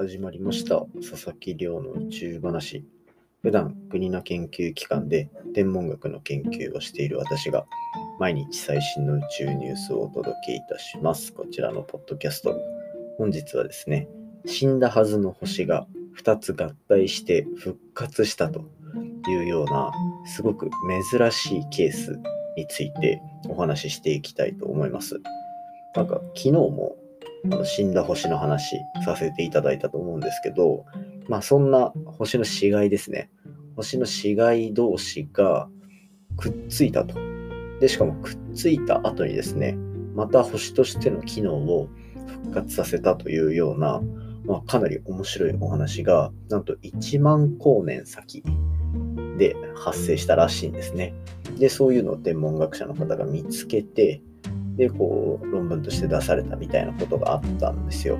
始まりました。佐々木亮の宇宙話。普段国の研究機関で天文学の研究をしている私が毎日最新の宇宙ニュースをお届けいたします。こちらのポッドキャスト。本日はですね死んだはずの星が2つ合体して復活したというようなすごく珍しいケースについてお話ししていきたいと思います。なんか昨日も死んだ星の話させていただいたと思うんですけど、まあそんな星の死骸ですね。星の死骸同士がくっついたと。で、しかもくっついた後にですね、また星としての機能を復活させたというような、まあ、かなり面白いお話が、なんと1万光年先で発生したらしいんですね。で、そういうのを天文学者の方が見つけて、で、こう、論文として出されたみたいなことがあったんですよ。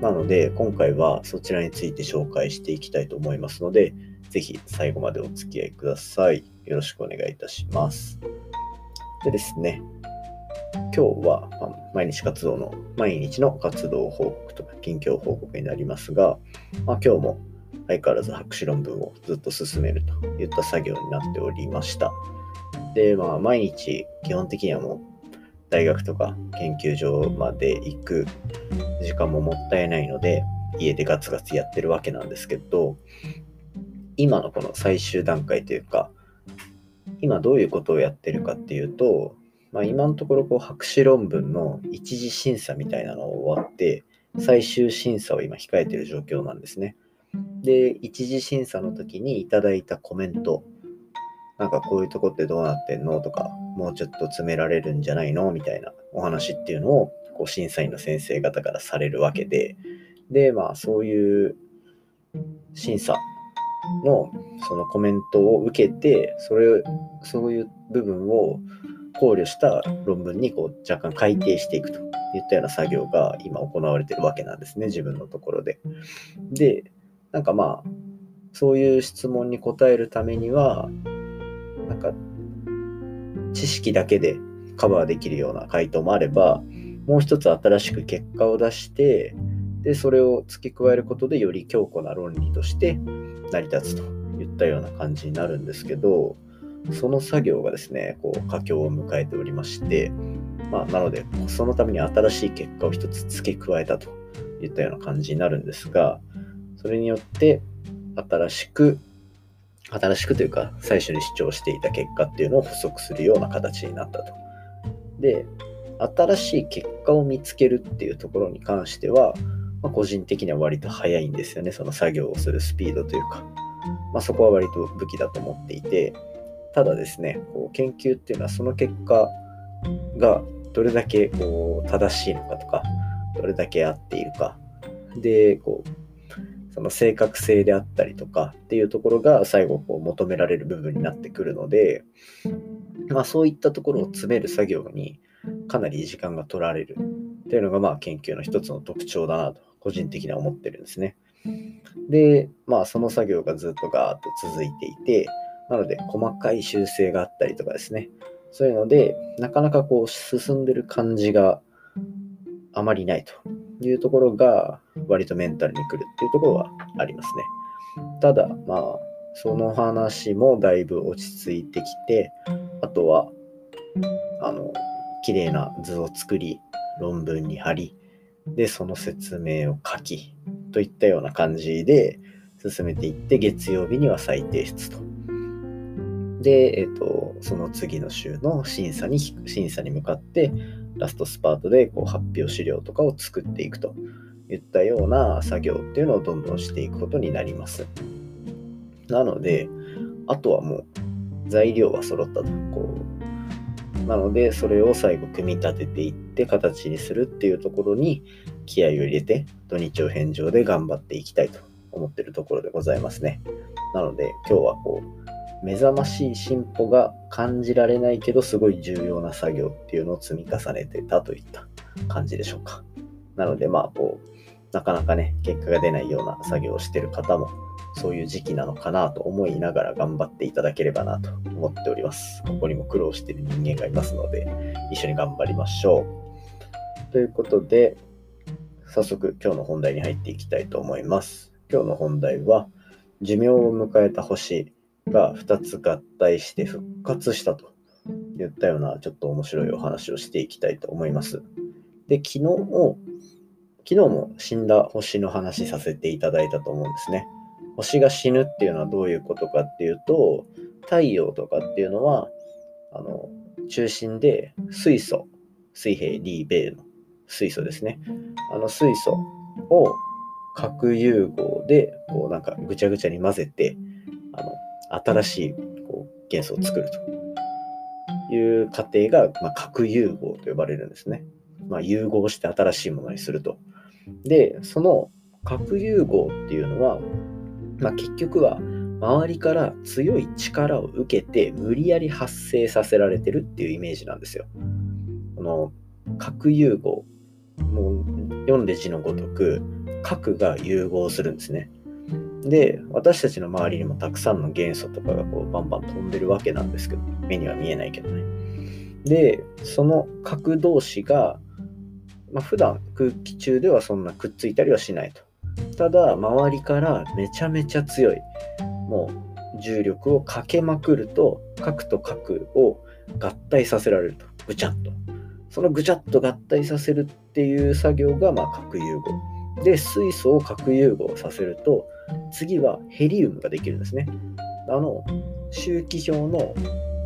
なので、今回はそちらについて紹介していきたいと思いますので、ぜひ最後までお付き合いください。よろしくお願いいたします。でですね、今日は、毎日活動の、毎日の活動報告とか近況報告になりますが、まあ、今日も相変わらず博士論文をずっと進めるといった作業になっておりました。で、まあ、毎日基本的にはも大学とか研究所まで行く時間ももったいないので、家でガツガツやってるわけなんですけど、今のこの最終段階というか、今どういうことをやってるかっていうと、まあ、今のところこう博士論文の一次審査みたいなのを終わって、最終審査を今控えてる状況なんですね。で、一次審査の時にいただいたコメント、なんかこういうとこってどうなってんの？とか、もうちょっと詰められるんじゃないの？みたいなお話っていうのをこう審査員の先生方からされるわけで、で、まあそういう審査のそのコメントを受けて、それをそういう部分を考慮した論文にこう若干改定していくといったような作業が今行われてるわけなんですね、自分のところで。で、なんかまあ、そういう質問に答えるためには、知識だけでカバーできるような回答もあればもう一つ新しく結果を出してでそれを付け加えることでより強固な論理として成り立つといったような感じになるんですけどその作業がですねこう佳境を迎えておりましてまあ、なのでそのために新しい結果を一つ付け加えたといったような感じになるんですがそれによって新しく新しくというか最初に主張していた結果っていうのを補足するような形になったと。で、新しい結果を見つけるっていうところに関しては、まあ、個人的には割と早いんですよね。その作業をするスピードというか。まあ、そこは割と武器だと思っていて、ただですね、こう研究っていうのはその結果がどれだけこう正しいのかとか、どれだけ合っているか。で、こうその正確性であったりとかっていうところが最後こう求められる部分になってくるので、まあ、そういったところを詰める作業にかなり時間が取られるっていうのがまあ研究の一つの特徴だなと個人的には思ってるんですね。で、まあその作業がずっとガーッと続いていて、なので細かい修正があったりとかですね、そういうので、なかなかこう進んでる感じがあまりないというところが割とメンタルにくるっていうところはありますね。ただまあその話もだいぶ落ち着いてきてあとはあの綺麗な図を作り論文に貼りでその説明を書きといったような感じで進めていって月曜日には再提出と。で、えっ、と、その次の週の審査に、審査に向かってラストスパートでこう発表資料とかを作っていくといったような作業っていうのをどんどんしていくことになります。なので、あとはもう材料は揃ったと。こうなので、それを最後組み立てていって形にするっていうところに気合を入れて土日を返上で頑張っていきたいと思ってるところでございますね。なので、今日はこう、目覚ましい進歩が感じられないけどすごい重要な作業っていうのを積み重ねてたといった感じでしょうか。なのでまあこうなかなかね結果が出ないような作業をしてる方もそういう時期なのかなと思いながら頑張っていただければなと思っております。ここにも苦労してる人間がいますので一緒に頑張りましょう。ということで早速今日の本題に入っていきたいと思います。今日の本題は、寿命を迎えた星が2つ合体して復活したといったようなちょっと面白いお話をしていきたいと思います。で、昨日も、昨日も死んだ星の話させていただいたと思うんですね。星が死ぬっていうのはどういうことかっていうと、太陽とかっていうのは、あの、中心で水素、水平リーベイの水素ですね。あの水素を核融合でこうなんかぐちゃぐちゃに混ぜてあの新しいこう元素を作るという過程が、まあ、核融合と呼ばれるんですね。まあ、融合して新しいものにすると。で、その核融合っていうのは、まあ、結局は周りから強い力を受けて無理やり発生させられてるっていうイメージなんですよ。この核融合、もう読んで字のごとく核が融合するんですね。で、私たちの周りにもたくさんの元素とかがこうバンバン飛んでるわけなんですけど、目には見えないけどね。で、その核同士が、まあ、普段空気中ではそんなくっついたりはしないと。ただ、周りからめちゃめちゃ強い、もう重力をかけまくると、核と核を合体させられると。ぐちゃっと。そのぐちゃっと合体させるっていう作業が、まあ、核融合。で、水素を核融合させると、次はヘリウムができるんですね。あの、周期表の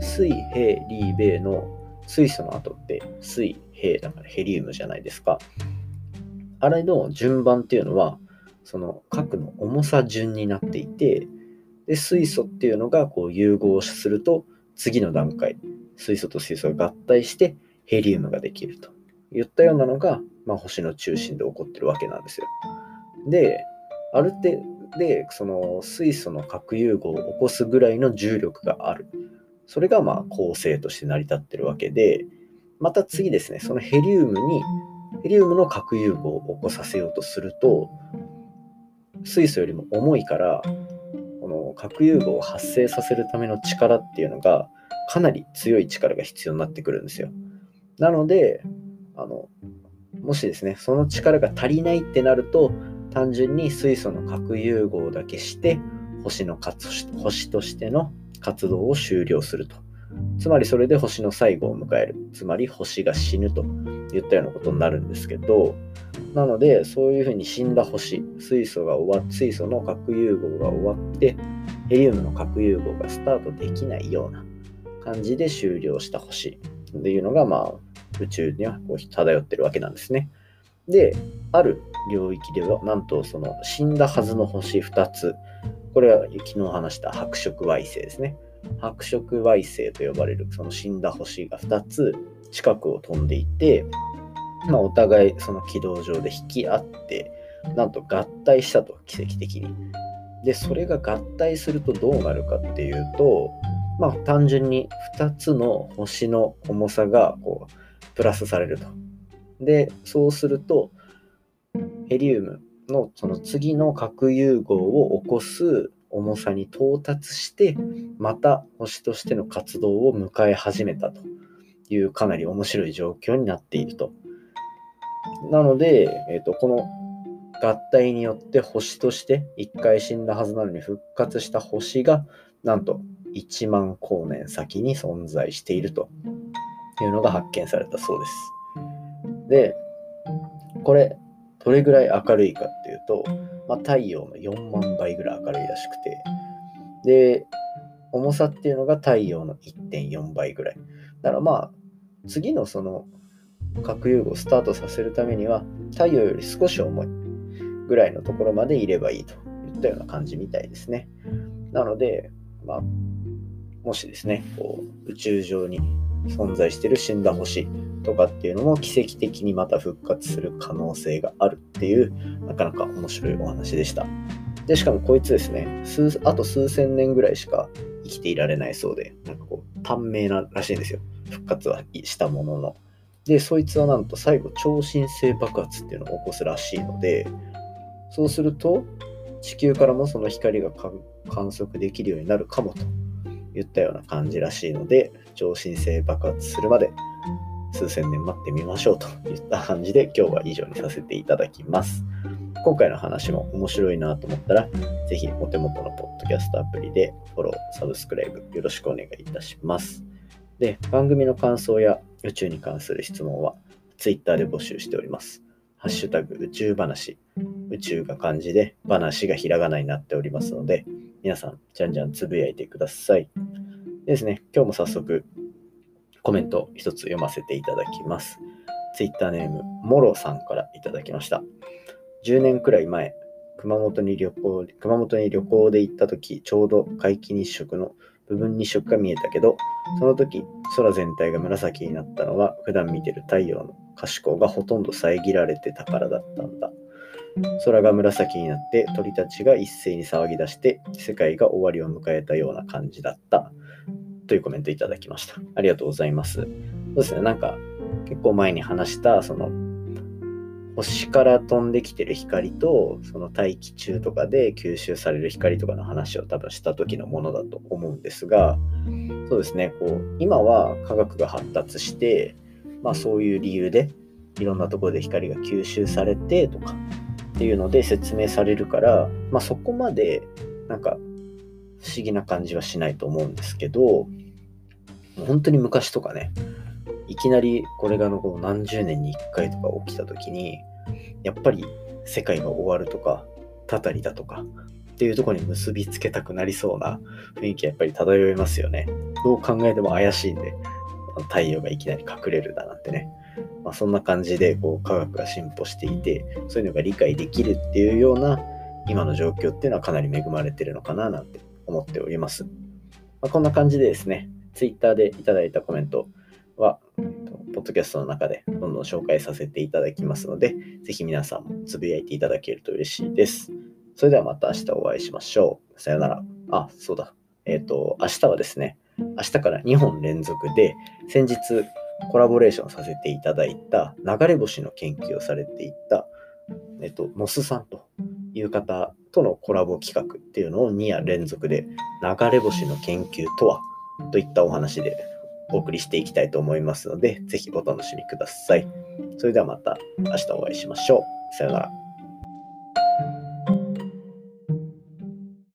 水、ヘリー、ベの水素の後って水、ヘだからヘリウムじゃないですか。あれの順番っていうのは、その核の重さ順になっていて、で水素っていうのがこう融合すると次の段階水素と水素が合体してヘリウムができるといったようなのが、まあ、星の中心で起こってるわけなんですよ。である程でその水素の核融合を起こすぐらいの重力がある。それがまあ構成として成り立ってるわけでまた次ですねそのヘリウムにヘリウムの核融合を起こさせようとすると水素よりも重いからこの核融合を発生させるための力っていうのがかなり強い力が必要になってくるんですよ。なのであのもしですねその力が足りないってなると単純に水素の核融合だけして星の活星としての活動を終了すると。つまりそれで星の最後を迎える。つまり星が死ぬといったようなことになるんですけど、なのでそういうふうに死んだ星、水素が終わっ水素の核融合が終わって、ヘリウムの核融合がスタートできないような感じで終了した星っていうのが、まあ、宇宙にはこう漂ってるわけなんですね。で、ある領域では、なんとその死んだはずの星2つ、これは昨日話した白色矮星ですね。白色矮星と呼ばれるその死んだ星が2つ近くを飛んでいて、まあ、お互いその軌道上で引き合って、なんと合体したと、奇跡的に。で、それが合体するとどうなるかっていうと、まあ、単純に2つの星の重さがこうプラスされると。で、そうすると、ヘリウムのその次の核融合を起こす重さに到達して、また星としての活動を迎え始めたというかなり面白い状況になっていると。なので、えーと、この合体によって星として一回死んだはずなのに復活した星がなんと1万光年先に存在しているというのが発見されたそうです。で、これどれぐらい明るいかっていうと、まあ、太陽の4万倍ぐらい明るいらしくて、で、重さっていうのが太陽の1.4倍ぐらい。だからまあ、次のその核融合をスタートさせるためには、太陽より少し重いぐらいのところまでいればいいといったような感じみたいですね。なので、まあ、もしですね、こう宇宙上に存在している死んだ星とかっていうのも奇跡的にまた復活する可能性があるっていう、なかなか面白いお話でした。で、しかもこいつですね、数あと数千年ぐらいしか生きていられないそうで、なんかこう、短命ならしいんですよ。復活はしたものの。で、そいつはなんと最後、超新星爆発っていうのを起こすらしいので、そうすると、地球からもその光が観測できるようになるかもといったような感じらしいので、超新星爆発するまで数千年待ってみましょうといった感じで今日は以上にさせていただきます。今回の話も面白いなと思ったら、ぜひお手元のポッドキャストアプリでフォロー、サブスクライブよろしくお願いいたします。で、番組の感想や宇宙に関する質問は Twitter で募集しております。ハッシュタグ宇宙話、宇宙が漢字で話がひらがなになっておりますので、皆さん、じゃんじゃんつぶやいてください。ですね、今日も早速コメント一つ読ませていただきます。Twitter ネーム、もろさんからいただきました。10年くらい前、熊本に旅行熊本に旅行で行った時、ちょうど皆既日食の部分日食が見えたけど、その時、空全体が紫になったのは、普段見てる太陽の可視光がほとんど遮られてたからだったんだ。空が紫になって鳥たちが一斉に騒ぎ出して世界が終わりを迎えたような感じだったというコメントいただきました。ありがとうございます。そうですね、なんか結構前に話したその星から飛んできてる光と、その大気中とかで吸収される光とかの話を多分した時のものだと思うんですが、そうですね、こう、今は科学が発達して、まあそういう理由で、いろんなところで光が吸収されてとかっていうので説明されるから、まあそこまでなんか不思議な感じはしないと思うんですけど、本当に昔とかね、いきなりこれがのこう何十年に1回とか起きた時にやっぱり世界が終わるとかたたりだとかっていうとこに結びつけたくなりそうな雰囲気やっぱり漂いますよね。どう考えても怪しいんで太陽がいきなり隠れるだなんてね。まあ、そんな感じでこう科学が進歩していてそういうのが理解できるっていうような今の状況っていうのはかなり恵まれてるのかななんて思っております。まあ、こんな感じでですね、Twitter でいただいたコメントは、ポッドキャストの中でどんどん紹介させていただきますので、ぜひ皆さんもつぶやいていただけると嬉しいです。それではまた明日お会いしましょう。さよなら。あ、そうだ。えっ、ー、と、明日はですね、明日から2本連続で、先日コラボレーションさせていただいた流れ星の研究をされていた、えっ、と、ノスさんという方とのコラボ企画っていうのを2夜連続で流れ星の研究とはといったお話でお送りしていきたいと思いますので、ぜひお楽しみください。それではまた明日お会いしましょう。さよなら。